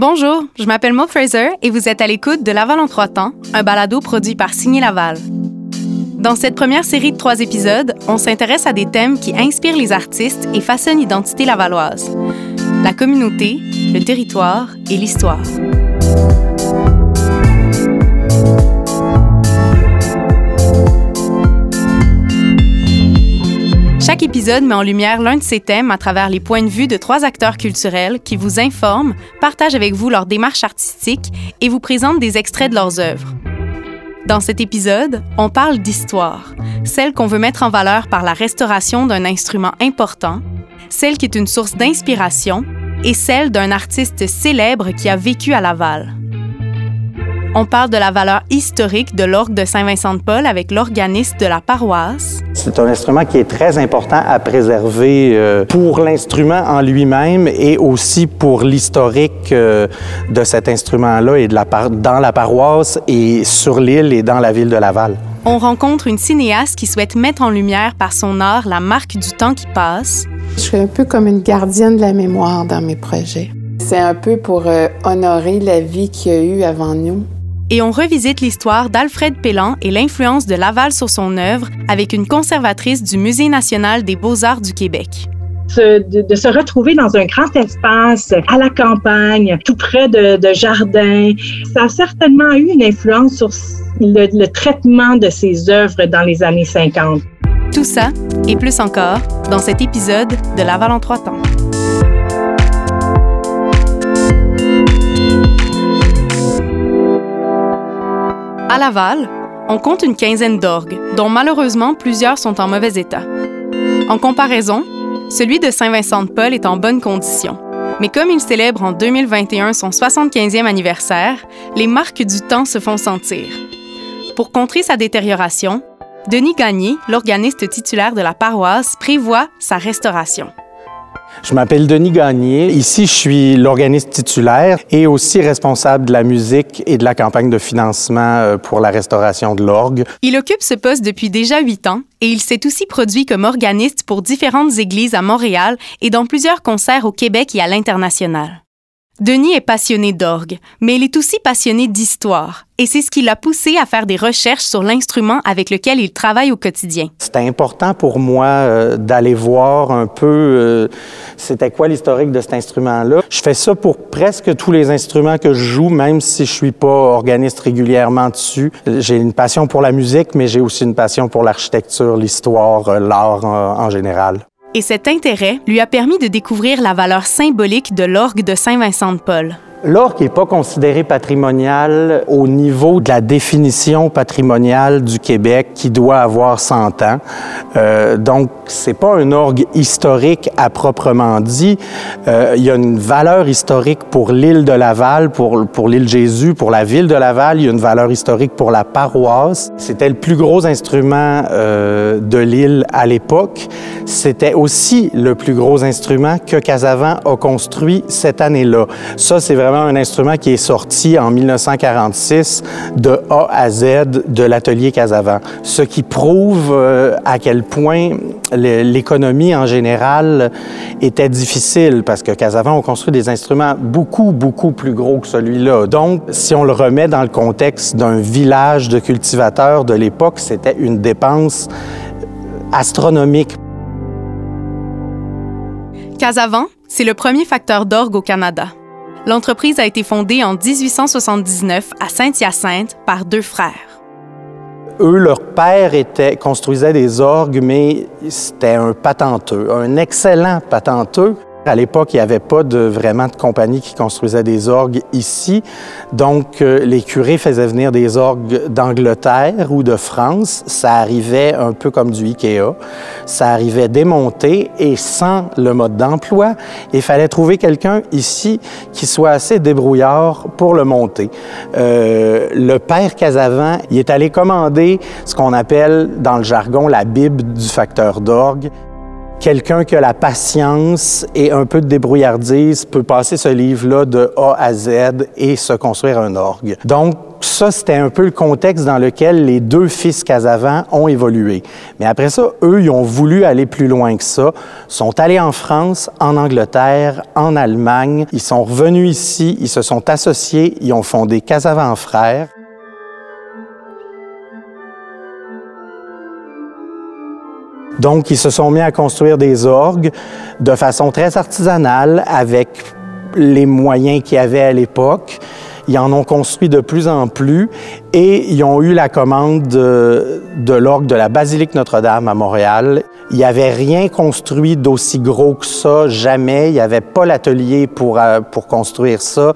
Bonjour, je m'appelle Maud Fraser et vous êtes à l'écoute de Laval en trois temps, un balado produit par Signé Laval. Dans cette première série de trois épisodes, on s'intéresse à des thèmes qui inspirent les artistes et façonnent l'identité lavalloise. La communauté, le territoire et l'histoire. Chaque épisode met en lumière l'un de ces thèmes à travers les points de vue de trois acteurs culturels qui vous informent, partagent avec vous leur démarche artistique et vous présentent des extraits de leurs œuvres. Dans cet épisode, on parle d'histoire, celle qu'on veut mettre en valeur par la restauration d'un instrument important, celle qui est une source d'inspiration et celle d'un artiste célèbre qui a vécu à Laval. On parle de la valeur historique de l'orgue de Saint-Vincent-de-Paul avec l'organiste de la paroisse. C'est un instrument qui est très important à préserver euh, pour l'instrument en lui-même et aussi pour l'historique euh, de cet instrument-là et de la dans la paroisse et sur l'île et dans la ville de Laval. On rencontre une cinéaste qui souhaite mettre en lumière par son art la marque du temps qui passe. Je suis un peu comme une gardienne de la mémoire dans mes projets. C'est un peu pour euh, honorer la vie qu'il y a eu avant nous et on revisite l'histoire d'Alfred Pellan et l'influence de Laval sur son œuvre avec une conservatrice du Musée national des beaux-arts du Québec. De, se retrouver dans un grand espace à la campagne, tout près de, jardins, ça a certainement eu une influence sur le, le traitement de ses œuvres dans les années 50. Tout ça et plus encore dans cet épisode de Laval en trois temps. À Laval, on compte une quinzaine d'orgues, dont malheureusement plusieurs sont en mauvais état. En comparaison, celui de Saint-Vincent-de-Paul est en bonne condition. Mais comme il célèbre en 2021 son 75e anniversaire, les marques du temps se font sentir. Pour contrer sa détérioration, Denis Gagné, l'organiste titulaire de la paroisse, prévoit sa restauration. Je m'appelle Denis Gagné. Ici, je suis l'organiste titulaire et aussi responsable de la musique et de la campagne de financement euh, pour la restauration de l'orgue. Il occupe ce poste depuis déjà huit ans et il s'est aussi produit comme organiste pour différentes églises à Montréal et dans plusieurs concerts au Québec et à l'international. Denis est passionné d'orgue, mais il est aussi passionné d'histoire, et c'est ce qui l'a poussé à faire des recherches sur l'instrument avec lequel il travaille au quotidien. C'était important pour moi euh, d'aller voir un peu euh, c'était quoi l'historique de cet instrument-là. Je fais ça pour presque tous les instruments que je joue, même si je suis pas organiste régulièrement dessus. J'ai une passion pour la musique, mais j'ai aussi une passion pour l'architecture, l'histoire, euh, l'art en général. Et cet intérêt lui a permis de découvrir la valeur symbolique de l'orgue de Saint-Vincent-de-Paul. L'orgue n'est pas considéré patrimonial au niveau de la définition patrimoniale du Québec qui doit avoir 100 ans. Euh, donc, c'est pas un orgue historique à proprement dit. Euh, il y a une valeur historique pour l'île de Laval, pour, pour l'île Jésus, pour la ville de Laval. Il y a une valeur historique pour la paroisse. C'était le plus gros instrument euh, de l'île à l'époque. C'était aussi le plus gros instrument que Casavant a construit cette année-là. Ça, c'est vraiment un instrument qui est sorti en 1946 de A à Z de l'atelier Casavant, ce qui prouve euh, à quel point l'économie en général était difficile parce que Casavant a construit des instruments beaucoup, beaucoup plus gros que celui-là. Donc, si on le remet dans le contexte d'un village de cultivateurs de l'époque, c'était une dépense astronomique. Casavant, c'est le premier facteur d'orgue au Canada. L'entreprise a été fondée en 1879 à Saint-Hyacinthe par deux frères. Eux, leur père était, construisait des orgues, mais c'était un patenteux, un excellent patenteux. À l'époque, il n'y avait pas vraiment de compagnie qui construisait des orgues ici. Donc, euh, les curés faisaient venir des orgues d'Angleterre ou de France. Ça arrivait un peu comme du Ikea. Ça arrivait démonté et sans le mode d'emploi. Il fallait trouver quelqu'un ici qui soit assez débrouillard pour le monter. Euh, le père Casavant, il est allé commander ce qu'on appelle dans le jargon la Bible du facteur d'orgue. Quelqu'un qui a la patience et un peu de débrouillardise peut passer ce livre-là de A à Z et se construire un orgue. Donc, ça, c'était un peu le contexte dans lequel les deux fils Casavant ont évolué. Mais après ça, eux, ils ont voulu aller plus loin que ça, sont allés en France, en Angleterre, en Allemagne, ils sont revenus ici, ils se sont associés, ils ont fondé Casavant Frères. Donc, ils se sont mis à construire des orgues de façon très artisanale avec les moyens qu'il y avait à l'époque. Ils en ont construit de plus en plus et ils ont eu la commande de, l'orgue de la Basilique Notre-Dame à Montréal. Il n'y avait rien construit d'aussi gros que ça, jamais. Il n'y avait pas l'atelier pour, euh, pour construire ça.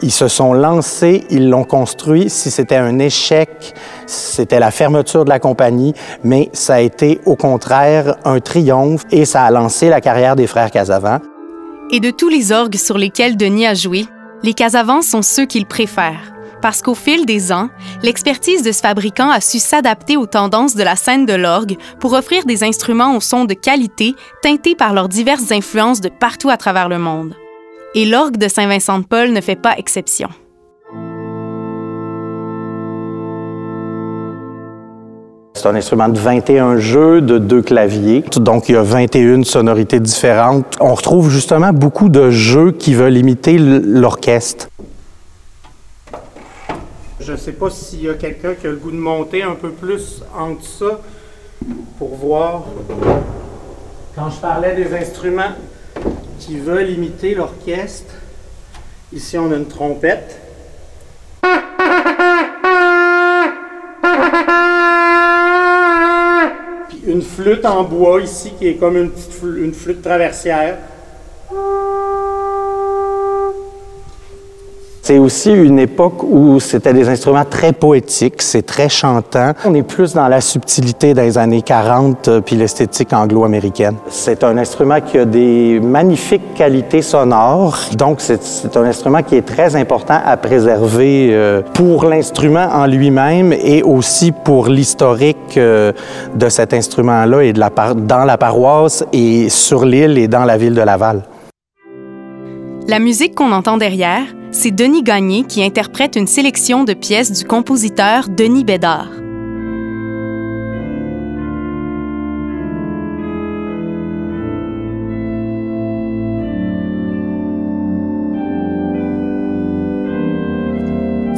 Ils se sont lancés, ils l'ont construit. Si c'était un échec, c'était la fermeture de la compagnie, mais ça a été au contraire un triomphe et ça a lancé la carrière des frères Casavant. Et de tous les orgues sur lesquels Denis a joué, les Casavants sont ceux qu'il préfère, parce qu'au fil des ans, l'expertise de ce fabricant a su s'adapter aux tendances de la scène de l'orgue pour offrir des instruments au son de qualité teintés par leurs diverses influences de partout à travers le monde. Et l'orgue de Saint-Vincent-de-Paul ne fait pas exception. C'est un instrument de 21 jeux de deux claviers. Donc, il y a 21 sonorités différentes. On retrouve justement beaucoup de jeux qui veulent imiter l'orchestre. Je ne sais pas s'il y a quelqu'un qui a le goût de monter un peu plus entre ça pour voir. Quand je parlais des instruments qui veulent imiter l'orchestre, ici on a une trompette. Une flûte en bois ici qui est comme une, petite une flûte traversière. C'est aussi une époque où c'était des instruments très poétiques, c'est très chantant. On est plus dans la subtilité des années 40 euh, puis l'esthétique anglo-américaine. C'est un instrument qui a des magnifiques qualités sonores, donc c'est un instrument qui est très important à préserver euh, pour l'instrument en lui-même et aussi pour l'historique euh, de cet instrument-là et de la dans la paroisse et sur l'île et dans la ville de Laval. La musique qu'on entend derrière, c'est Denis Gagné qui interprète une sélection de pièces du compositeur Denis Bédard.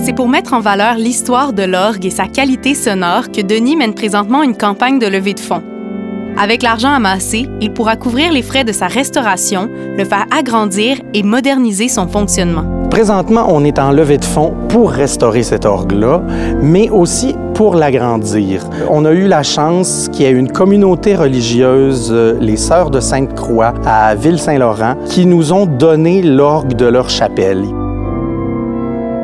C'est pour mettre en valeur l'histoire de l'orgue et sa qualité sonore que Denis mène présentement une campagne de levée de fonds. Avec l'argent amassé, il pourra couvrir les frais de sa restauration, le faire agrandir et moderniser son fonctionnement. Présentement, on est en levée de fonds pour restaurer cet orgue-là, mais aussi pour l'agrandir. On a eu la chance qu'il y ait une communauté religieuse, euh, les Sœurs de Sainte-Croix, à Ville-Saint-Laurent, qui nous ont donné l'orgue de leur chapelle.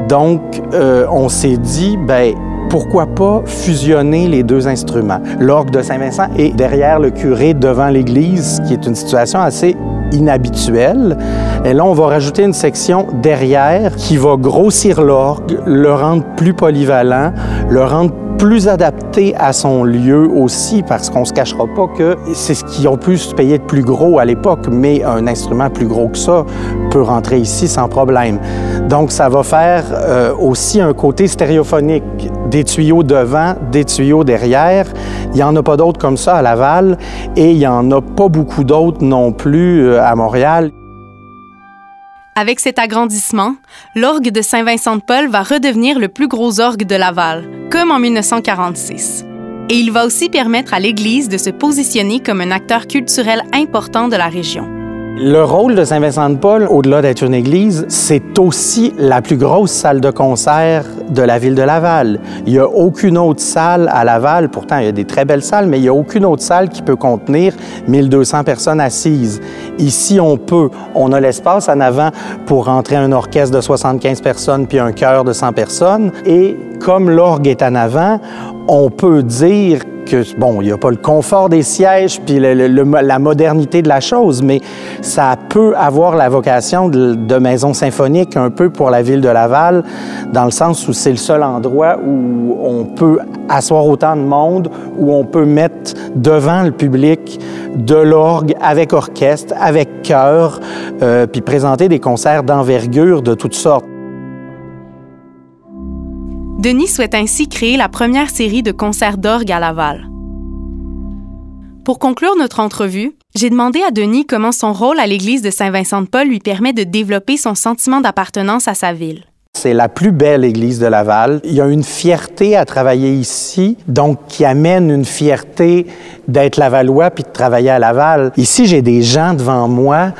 Donc, euh, on s'est dit, ben, pourquoi pas fusionner les deux instruments? L'orgue de Saint-Vincent est derrière le curé devant l'église, qui est une situation assez inhabituelle. Et là, on va rajouter une section derrière qui va grossir l'orgue, le rendre plus polyvalent, le rendre plus adapté à son lieu aussi, parce qu'on se cachera pas que c'est ce qu'ils ont pu se payer de plus gros à l'époque, mais un instrument plus gros que ça peut rentrer ici sans problème. Donc, ça va faire euh, aussi un côté stéréophonique, des tuyaux devant, des tuyaux derrière. Il n'y en a pas d'autres comme ça à Laval et il n'y en a pas beaucoup d'autres non plus euh, à Montréal. Avec cet agrandissement, l'orgue de Saint-Vincent-de-Paul va redevenir le plus gros orgue de Laval, comme en 1946. Et il va aussi permettre à l'Église de se positionner comme un acteur culturel important de la région. Le rôle de Saint-Vincent-de-Paul, au-delà d'être une église, c'est aussi la plus grosse salle de concert de la ville de Laval. Il n'y a aucune autre salle à Laval, pourtant il y a des très belles salles, mais il n'y a aucune autre salle qui peut contenir 1200 personnes assises. Ici, on peut. On a l'espace en avant pour rentrer un orchestre de 75 personnes puis un chœur de 100 personnes. Et comme l'orgue est en avant, on peut dire bon, il n'y a pas le confort des sièges puis la modernité de la chose, mais ça peut avoir la vocation de, maison symphonique un peu pour la ville de Laval, dans le sens où c'est le seul endroit où on peut asseoir autant de monde, où on peut mettre devant le public de l'orgue avec orchestre, avec chœur, euh, puis présenter des concerts d'envergure de toutes sortes. Denis souhaite ainsi créer la première série de concerts d'orgue à Laval. Pour conclure notre entrevue, j'ai demandé à Denis comment son rôle à l'église de Saint-Vincent-de-Paul lui permet de développer son sentiment d'appartenance à sa ville. C'est la plus belle église de Laval. Il y a une fierté à travailler ici, donc qui amène une fierté d'être lavallois puis de travailler à Laval. Ici, j'ai des gens devant moi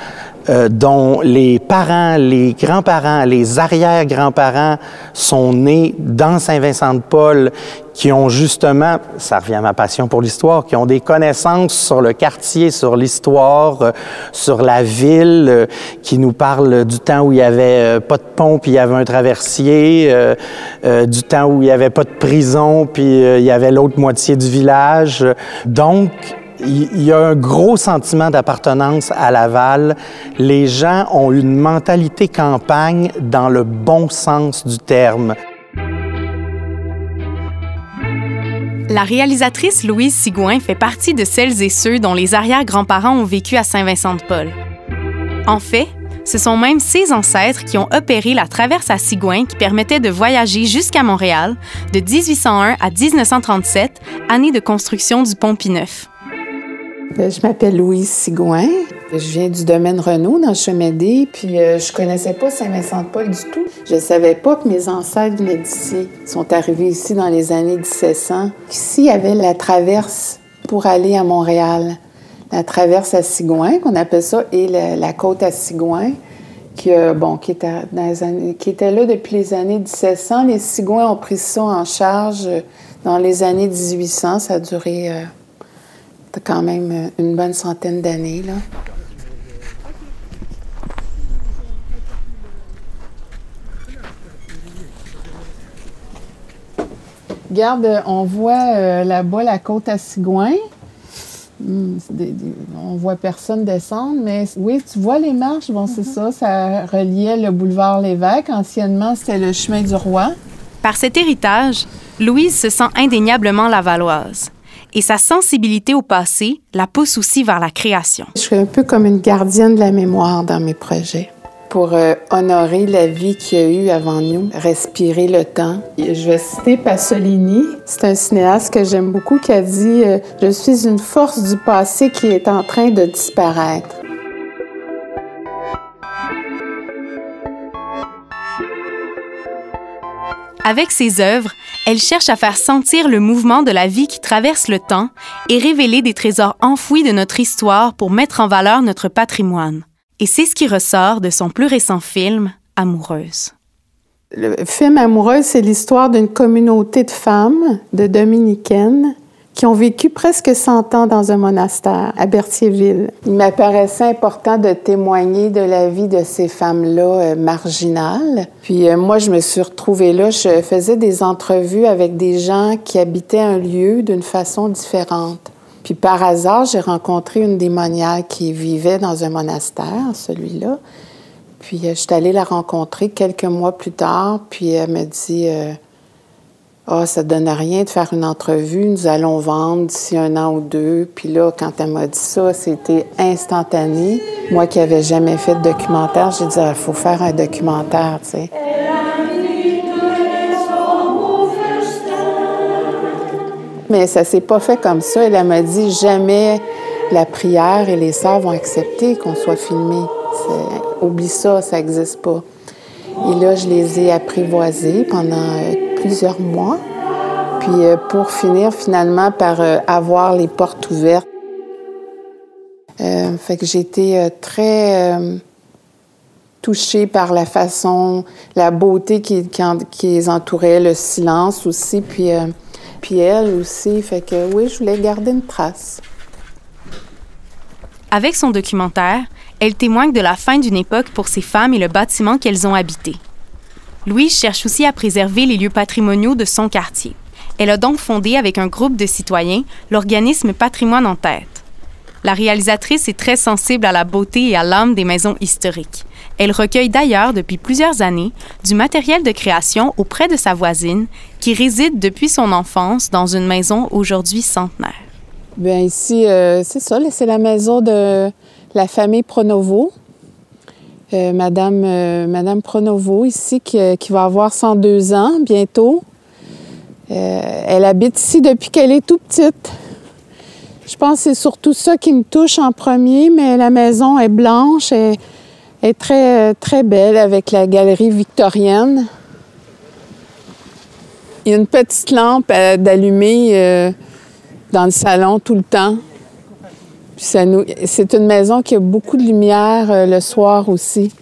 euh, dont les parents, les grands-parents, les arrière-grands-parents sont nés dans Saint-Vincent-de-Paul, qui ont justement, ça revient à ma passion pour l'histoire, qui ont des connaissances sur le quartier, sur l'histoire, euh, sur la ville, euh, qui nous parlent du temps où il y avait pas de pont puis il y avait un traversier, du temps où il y avait pas de prison puis il y avait l'autre moitié du village. Donc, il y a un gros sentiment d'appartenance à Laval. Les gens ont une mentalité campagne dans le bon sens du terme. La réalisatrice Louise Sigouin fait partie de celles et ceux dont les arrière-grands-parents ont vécu à Saint-Vincent-de-Paul. En fait, ce sont même ses ancêtres qui ont opéré la traverse à Sigouin qui permettait de voyager jusqu'à Montréal de 1801 à 1937, année de construction du pont Pineuf. Euh, je m'appelle Louise Sigouin. Je viens du domaine Renault dans Chemédé, puis euh, je connaissais pas Saint-Vincent-de-Paul du tout. Je savais pas que mes ancêtres venaient d'ici. Sont arrivés ici dans les années 1700. Ici, il y avait la traverse pour aller à Montréal. La traverse à Sigouin, qu'on appelle ça, et la, côte à Sigouin, qui, bon, qui, était dans qui était là depuis les années 1700. Les Sigouins ont pris ça en charge dans les années 1800. Ça a duré... Euh, quand même euh, une bonne centaine d'années. Là. Regarde, on voit euh, là-bas la côte à Sigouin. Hmm, on voit personne descendre, mais oui, tu vois les marches? Bon, c'est mm-hmm. ça, ça reliait le boulevard Lévesque. Anciennement, c'était le chemin du roi. Par cet héritage, Louise se sent indéniablement lavalloise et sa sensibilité au passé la pousse aussi vers la création. Je suis un peu comme une gardienne de la mémoire dans mes projets pour euh, honorer la vie qu'il y a eu avant nous, respirer le temps. Je vais citer Pasolini. C'est un cinéaste que j'aime beaucoup qui a dit euh, Je suis une force du passé qui est en train de disparaître. Avec ses œuvres, elle cherche à faire sentir le mouvement de la vie qui traverse le temps et révéler des trésors enfouis de notre histoire pour mettre en valeur notre patrimoine. Et c'est ce qui ressort de son plus récent film, Amoureuse. Le film Amoureuse, c'est l'histoire d'une communauté de femmes, de dominicaines, qui ont vécu presque 100 ans dans un monastère à Berthierville. Il m'apparaissait important de témoigner de la vie de ces femmes-là euh, marginales. Puis euh, moi, je me suis retrouvée là, je faisais des entrevues avec des gens qui habitaient un lieu d'une façon différente. Puis par hasard, j'ai rencontré une démoniaque qui vivait dans un monastère, celui-là. Puis euh, je suis allée la rencontrer quelques mois plus tard, puis elle me dit ah, ça ne donne rien de faire une entrevue, nous allons vendre d'ici un an ou deux. Puis là, quand elle m'a dit ça, c'était instantané. Moi qui n'avais jamais fait de documentaire, j'ai dit, il faut faire un documentaire, tu sais. Mais ça s'est pas fait comme ça. Elle m'a dit, jamais la prière et les sœurs vont accepter qu'on soit filmé. Oublie ça, ça n'existe pas. Et là, je les ai apprivoisés pendant euh, plusieurs mois. Puis euh, pour finir finalement par euh, avoir les portes ouvertes. Euh, fait que j'ai été très touchée par la façon, la beauté qui, les entourait, le silence aussi, puis, puis elle aussi. Fait que oui, je voulais garder une trace. Avec son documentaire, elle témoigne de la fin d'une époque pour ces femmes et le bâtiment qu'elles ont habité. Louise cherche aussi à préserver les lieux patrimoniaux de son quartier. Elle a donc fondé avec un groupe de citoyens l'organisme Patrimoine en tête. La réalisatrice est très sensible à la beauté et à l'âme des maisons historiques. Elle recueille d'ailleurs depuis plusieurs années du matériel de création auprès de sa voisine qui réside depuis son enfance dans une maison aujourd'hui centenaire. Bien, ici, euh, c'est ça, c'est la maison de la famille Pronovo. Euh, Madame, euh, Madame Pronovo, ici, qui, qui, va avoir 102 ans bientôt. elle habite ici depuis qu'elle est tout petite. Je pense que c'est surtout ça qui me touche en premier, mais la maison est blanche et est très, très belle avec la galerie victorienne. Il y a une petite lampe d'allumer dans le salon tout le temps. C'est une maison qui a beaucoup de lumière euh, le soir aussi.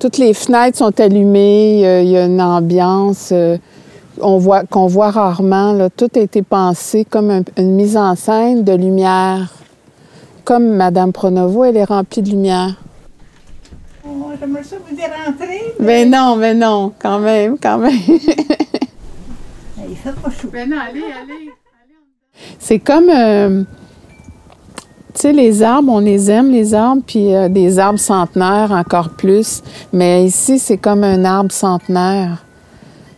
Toutes les fenêtres sont allumées, il y a une ambiance euh, on voit, qu'on voit rarement. Là. Tout a été pensé comme une mise en scène de lumière. Comme Madame Pronovo, elle est remplie de lumière. Oh, j'aimerais ça vous dire rentrer. Mais... Ben non, mais non, quand même, quand même. Il fait pas chaud. Ben non, allez, allez. C'est comme, euh, tu sais, les arbres, on les aime, les arbres, puis euh, des arbres centenaires encore plus. Mais ici, c'est comme un arbre centenaire.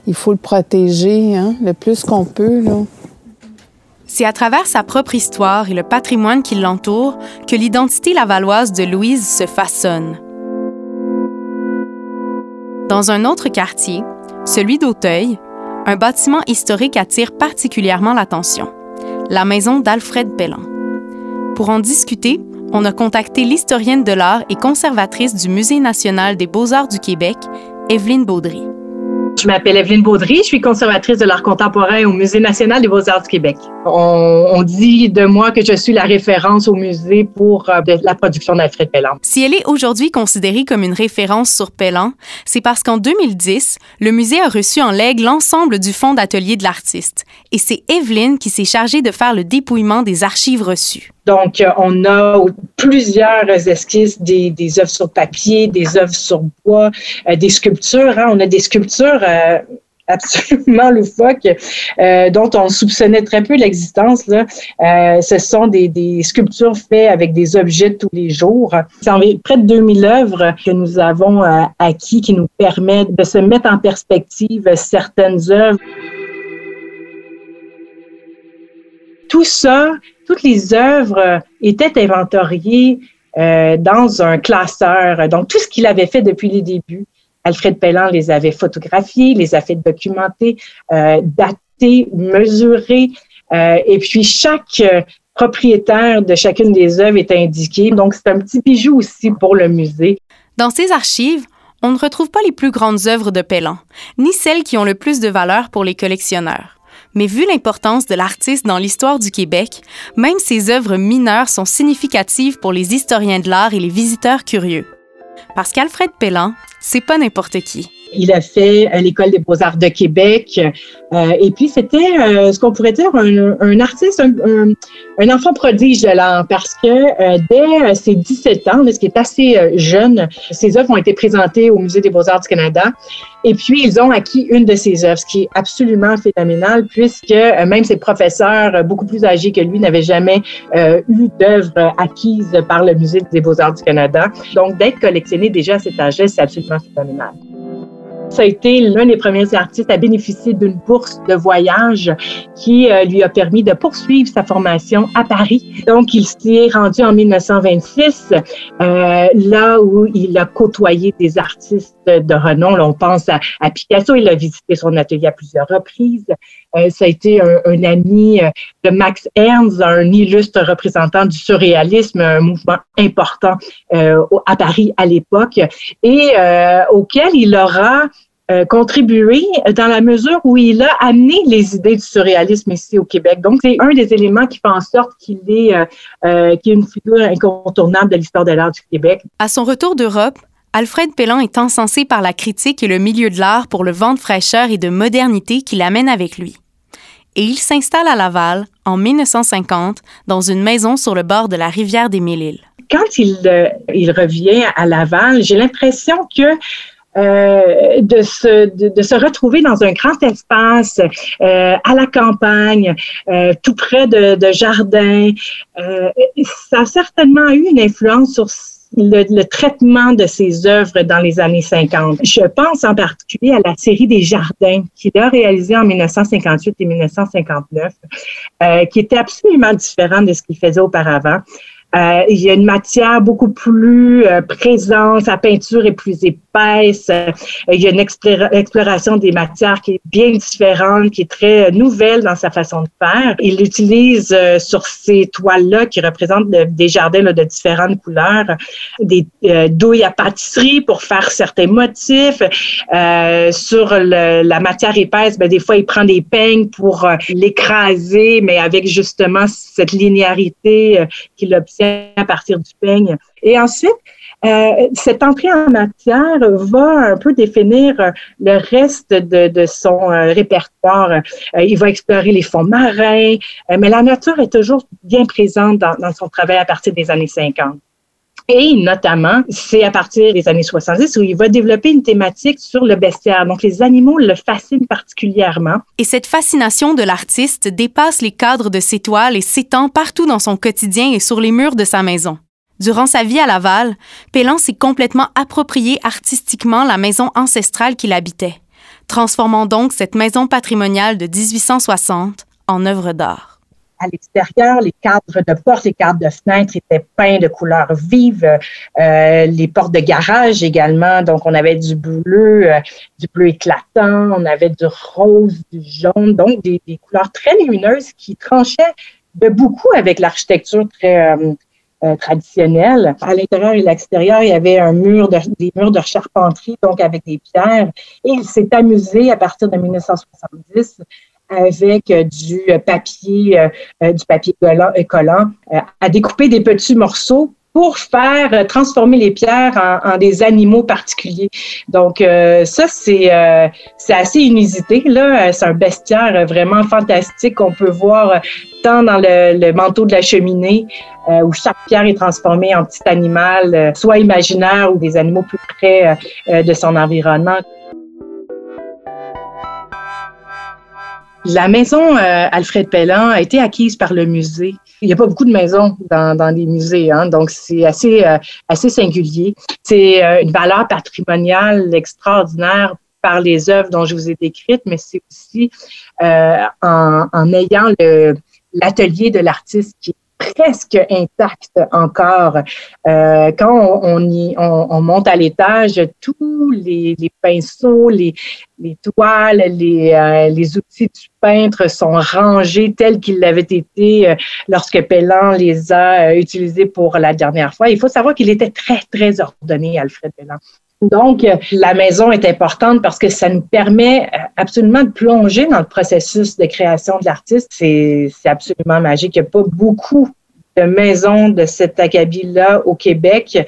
Il faut le protéger hein, le plus qu'on peut. Là. C'est à travers sa propre histoire et le patrimoine qui l'entoure que l'identité lavalloise de Louise se façonne. Dans un autre quartier, celui d'Auteuil, un bâtiment historique attire particulièrement l'attention la maison d'Alfred Pellan. Pour en discuter, on a contacté l'historienne de l'art et conservatrice du Musée national des beaux-arts du Québec, Evelyne Baudry. Je m'appelle Evelyne Baudry, je suis conservatrice de l'art contemporain au Musée national des beaux-arts du Québec. On, dit de moi que je suis la référence au musée pour euh, la production d'Alfred Pellan. Si elle est aujourd'hui considérée comme une référence sur Pellan, c'est parce qu'en 2010, le musée a reçu en legs l'ensemble du fonds d'atelier de l'artiste. Et c'est Evelyne qui s'est chargée de faire le dépouillement des archives reçues. Donc, euh, on a plusieurs esquisses, des, des œuvres sur papier, des œuvres sur bois, euh, des sculptures. Hein. On a des sculptures euh, absolument loufoques dont on soupçonnait très peu l'existence. ce sont des, sculptures faites avec des objets de tous les jours. C'est près de 2000 œuvres que nous avons acquis qui nous permettent de se mettre en perspective certaines œuvres. Tout ça toutes les œuvres étaient inventoriées euh, dans un classeur. Donc, tout ce qu'il avait fait depuis les débuts, Alfred Pellan les avait photographiés, les a fait documenter, euh, dater, mesurer. Euh, et puis, chaque propriétaire de chacune des œuvres est indiqué. Donc, c'est un petit bijou aussi pour le musée. Dans ces archives, on ne retrouve pas les plus grandes œuvres de Pellan, ni celles qui ont le plus de valeur pour les collectionneurs. Mais vu l'importance de l'artiste dans l'histoire du Québec, même ses œuvres mineures sont significatives pour les historiens de l'art et les visiteurs curieux. Parce qu'Alfred Pellan, c'est pas n'importe qui. Il a fait euh, l'École des beaux-arts de Québec. Euh, et puis, c'était euh, ce qu'on pourrait dire un, artiste, un, enfant prodige de l'art, parce que dès ses 17 ans, ce qui est assez jeune, ses œuvres ont été présentées au Musée des beaux-arts du Canada. Et puis, ils ont acquis une de ses œuvres, ce qui est absolument phénoménal, puisque même ses professeurs, beaucoup plus âgés que lui, n'avaient jamais eu d'œuvre acquise par le Musée des beaux-arts du Canada. Donc, d'être collectionné déjà à cet âge c'est absolument phénoménal. Ça a été l'un des premiers artistes à bénéficier d'une bourse de voyage qui euh, lui a permis de poursuivre sa formation à Paris. Donc, il s'y est rendu en 1926, euh, là où il a côtoyé des artistes de renom. Là, on pense à, Picasso. Il a visité son atelier à plusieurs reprises. Euh, ça a été un, ami euh, de Max Ernst, un illustre représentant du surréalisme, un mouvement important euh, à Paris à l'époque, et auquel il aura contribué dans la mesure où il a amené les idées du surréalisme ici au Québec. Donc, c'est un des éléments qui fait en sorte qu'il est, euh, est une figure incontournable de l'histoire de l'art du Québec. À son retour d'Europe, Alfred Pellan est encensé par la critique et le milieu de l'art pour le vent de fraîcheur et de modernité qu'il amène avec lui. Et il s'installe à Laval en 1950 dans une maison sur le bord de la rivière des Mille-Îles. Quand il, euh, il revient à Laval, j'ai l'impression que euh, de, se, retrouver dans un grand espace euh, à la campagne, tout près de jardins. ça a certainement eu une influence sur le, traitement de ses œuvres dans les années 50. Je pense en particulier à la série des Jardins qu'il a réalisée en 1958 et 1959, euh, qui était absolument différente de ce qu'il faisait auparavant. Euh, il y a une matière beaucoup plus euh, présente, sa peinture est plus épaisse. Euh, il y a une exploration des matières qui est bien différente, qui est très nouvelle dans sa façon de faire. Il utilise sur ces toiles-là qui représentent des jardins de différentes couleurs, des douilles à pâtisserie pour faire certains motifs. sur la matière épaisse, ben, des fois, il prend des peignes pour l'écraser, mais avec justement cette linéarité qu'il à partir du peigne. Et ensuite, euh, cette entrée en matière va un peu définir euh, le reste de, son euh, répertoire. il va explorer les fonds marins, mais la nature est toujours bien présente dans son travail à partir des années 50. Et notamment, c'est à partir des années 70 où il va développer une thématique sur le bestiaire. Donc, les animaux le fascinent particulièrement. Et cette fascination de l'artiste dépasse les cadres de ses toiles et s'étend partout dans son quotidien et sur les murs de sa maison. Durant sa vie à Laval, Pélan s'est complètement approprié artistiquement la maison ancestrale qu'il habitait, transformant donc cette maison patrimoniale de 1860 en œuvre d'art à l'extérieur, les cadres de portes, les cadres de fenêtres étaient peints de couleurs vives, euh, les portes de garage également. Donc, on avait du bleu, euh, du bleu éclatant, on avait du rose, du jaune, donc des, couleurs très lumineuses qui tranchaient de beaucoup avec l'architecture très euh, traditionnelle. À l'intérieur et l'extérieur, il y avait des murs de charpenterie, donc avec des pierres. Et il s'est amusé à partir de 1970 avec euh, du papier, euh, euh, du papier collant, à découper des petits morceaux pour faire transformer les pierres en, des animaux particuliers. Donc ça c'est c'est assez inusité là, c'est un bestiaire vraiment fantastique qu'on peut voir tant dans le, manteau de la cheminée où chaque pierre est transformée en petit animal, soit imaginaire ou des animaux plus près de son environnement. La maison euh, Alfred Pellan a été acquise par le musée. Il n'y a pas beaucoup de maisons dans, dans les musées, hein, donc c'est assez, euh, assez singulier. C'est euh, une valeur patrimoniale extraordinaire par les œuvres dont je vous ai décrites, mais c'est aussi en, en ayant l'atelier de l'artiste qui presque intact encore. Euh, quand on, y, on, monte à l'étage, tous les, pinceaux, les, les toiles, les, euh, les, outils du peintre sont rangés tels qu'ils l'avaient été euh, lorsque Pellan les a utilisés pour la dernière fois. Il faut savoir qu'il était très, très ordonné, Alfred Pellan. Donc, la maison est importante parce que ça nous permet absolument de plonger dans le processus de création de l'artiste. C'est absolument magique. Il n'y a pas beaucoup de maisons de cet acabit-là au Québec.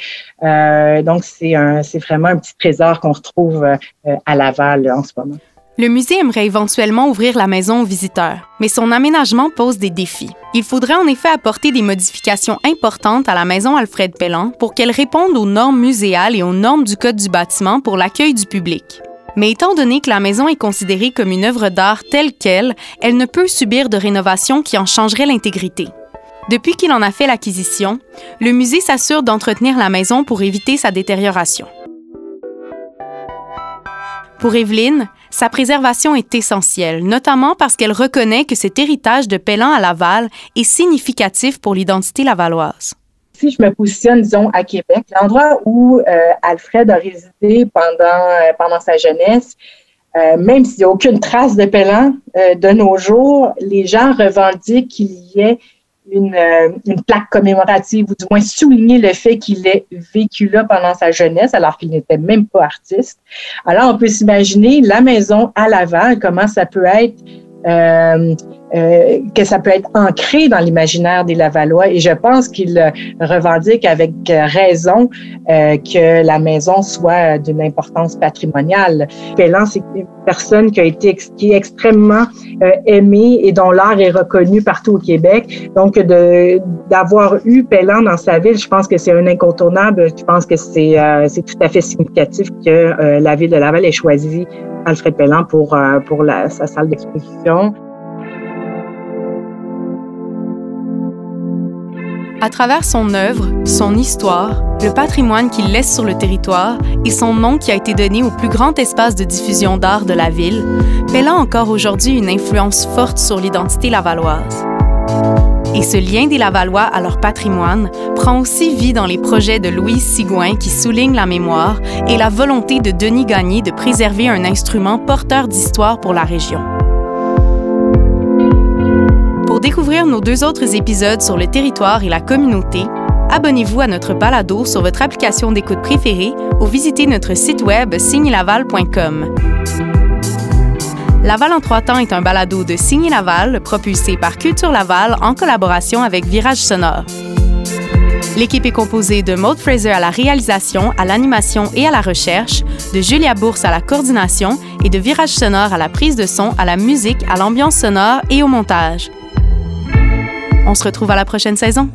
Euh, donc, c'est vraiment un petit trésor qu'on retrouve euh, à Laval en ce moment. Le musée aimerait éventuellement ouvrir la maison aux visiteurs, mais son aménagement pose des défis. Il faudrait en effet apporter des modifications importantes à la maison Alfred Pellan pour qu'elle réponde aux normes muséales et aux normes du Code du bâtiment pour l'accueil du public. Mais étant donné que la maison est considérée comme une œuvre d'art telle qu'elle, elle ne peut subir de rénovation qui en changerait l'intégrité. Depuis qu'il en a fait l'acquisition, le musée s'assure d'entretenir la maison pour éviter sa détérioration. Pour Evelyne, sa préservation est essentielle, notamment parce qu'elle reconnaît que cet héritage de Pellan à Laval est significatif pour l'identité lavalloise. Si je me positionne, disons, à Québec, l'endroit où euh, Alfred a résidé pendant, euh, pendant sa jeunesse, euh, même s'il n'y a aucune trace de Pellan de nos jours, les gens revendiquent qu'il y ait une, une, plaque commémorative ou du moins souligner le fait qu'il ait vécu là pendant sa jeunesse alors qu'il n'était même pas artiste. Alors on peut s'imaginer la maison à Laval, comment ça peut être euh, euh, que ça peut être ancré dans l'imaginaire des Lavallois. Et je pense qu'il revendique avec raison euh, que la maison soit d'une importance patrimoniale. Pellan, c'est une personne qui a été qui est extrêmement euh, aimée et dont l'art est reconnu partout au Québec. Donc, d'avoir eu Pellan dans sa ville, je pense que c'est un incontournable. Je pense que c'est c'est tout à fait significatif que la ville de Laval ait choisi Alfred Pellan pour pour la, sa salle d'exposition. À travers son œuvre, son histoire, le patrimoine qu'il laisse sur le territoire et son nom qui a été donné au plus grand espace de diffusion d'art de la ville, Pell a encore aujourd'hui une influence forte sur l'identité lavalloise. Et ce lien des Lavallois à leur patrimoine prend aussi vie dans les projets de Louise Sigouin qui soulignent la mémoire et la volonté de Denis Gagné de préserver un instrument porteur d'histoire pour la région. Découvrir nos deux autres épisodes sur le territoire et la communauté, abonnez-vous à notre balado sur votre application d'écoute préférée ou visitez notre site web signelaval.com. Laval en trois temps est un balado de Signé Laval propulsé par Culture Laval en collaboration avec Virage Sonore. L'équipe est composée de Maud Fraser à la réalisation, à l'animation et à la recherche, de Julia Bourse à la coordination et de Virage Sonore à la prise de son, à la musique, à l'ambiance sonore et au montage. On se retrouve à la prochaine saison.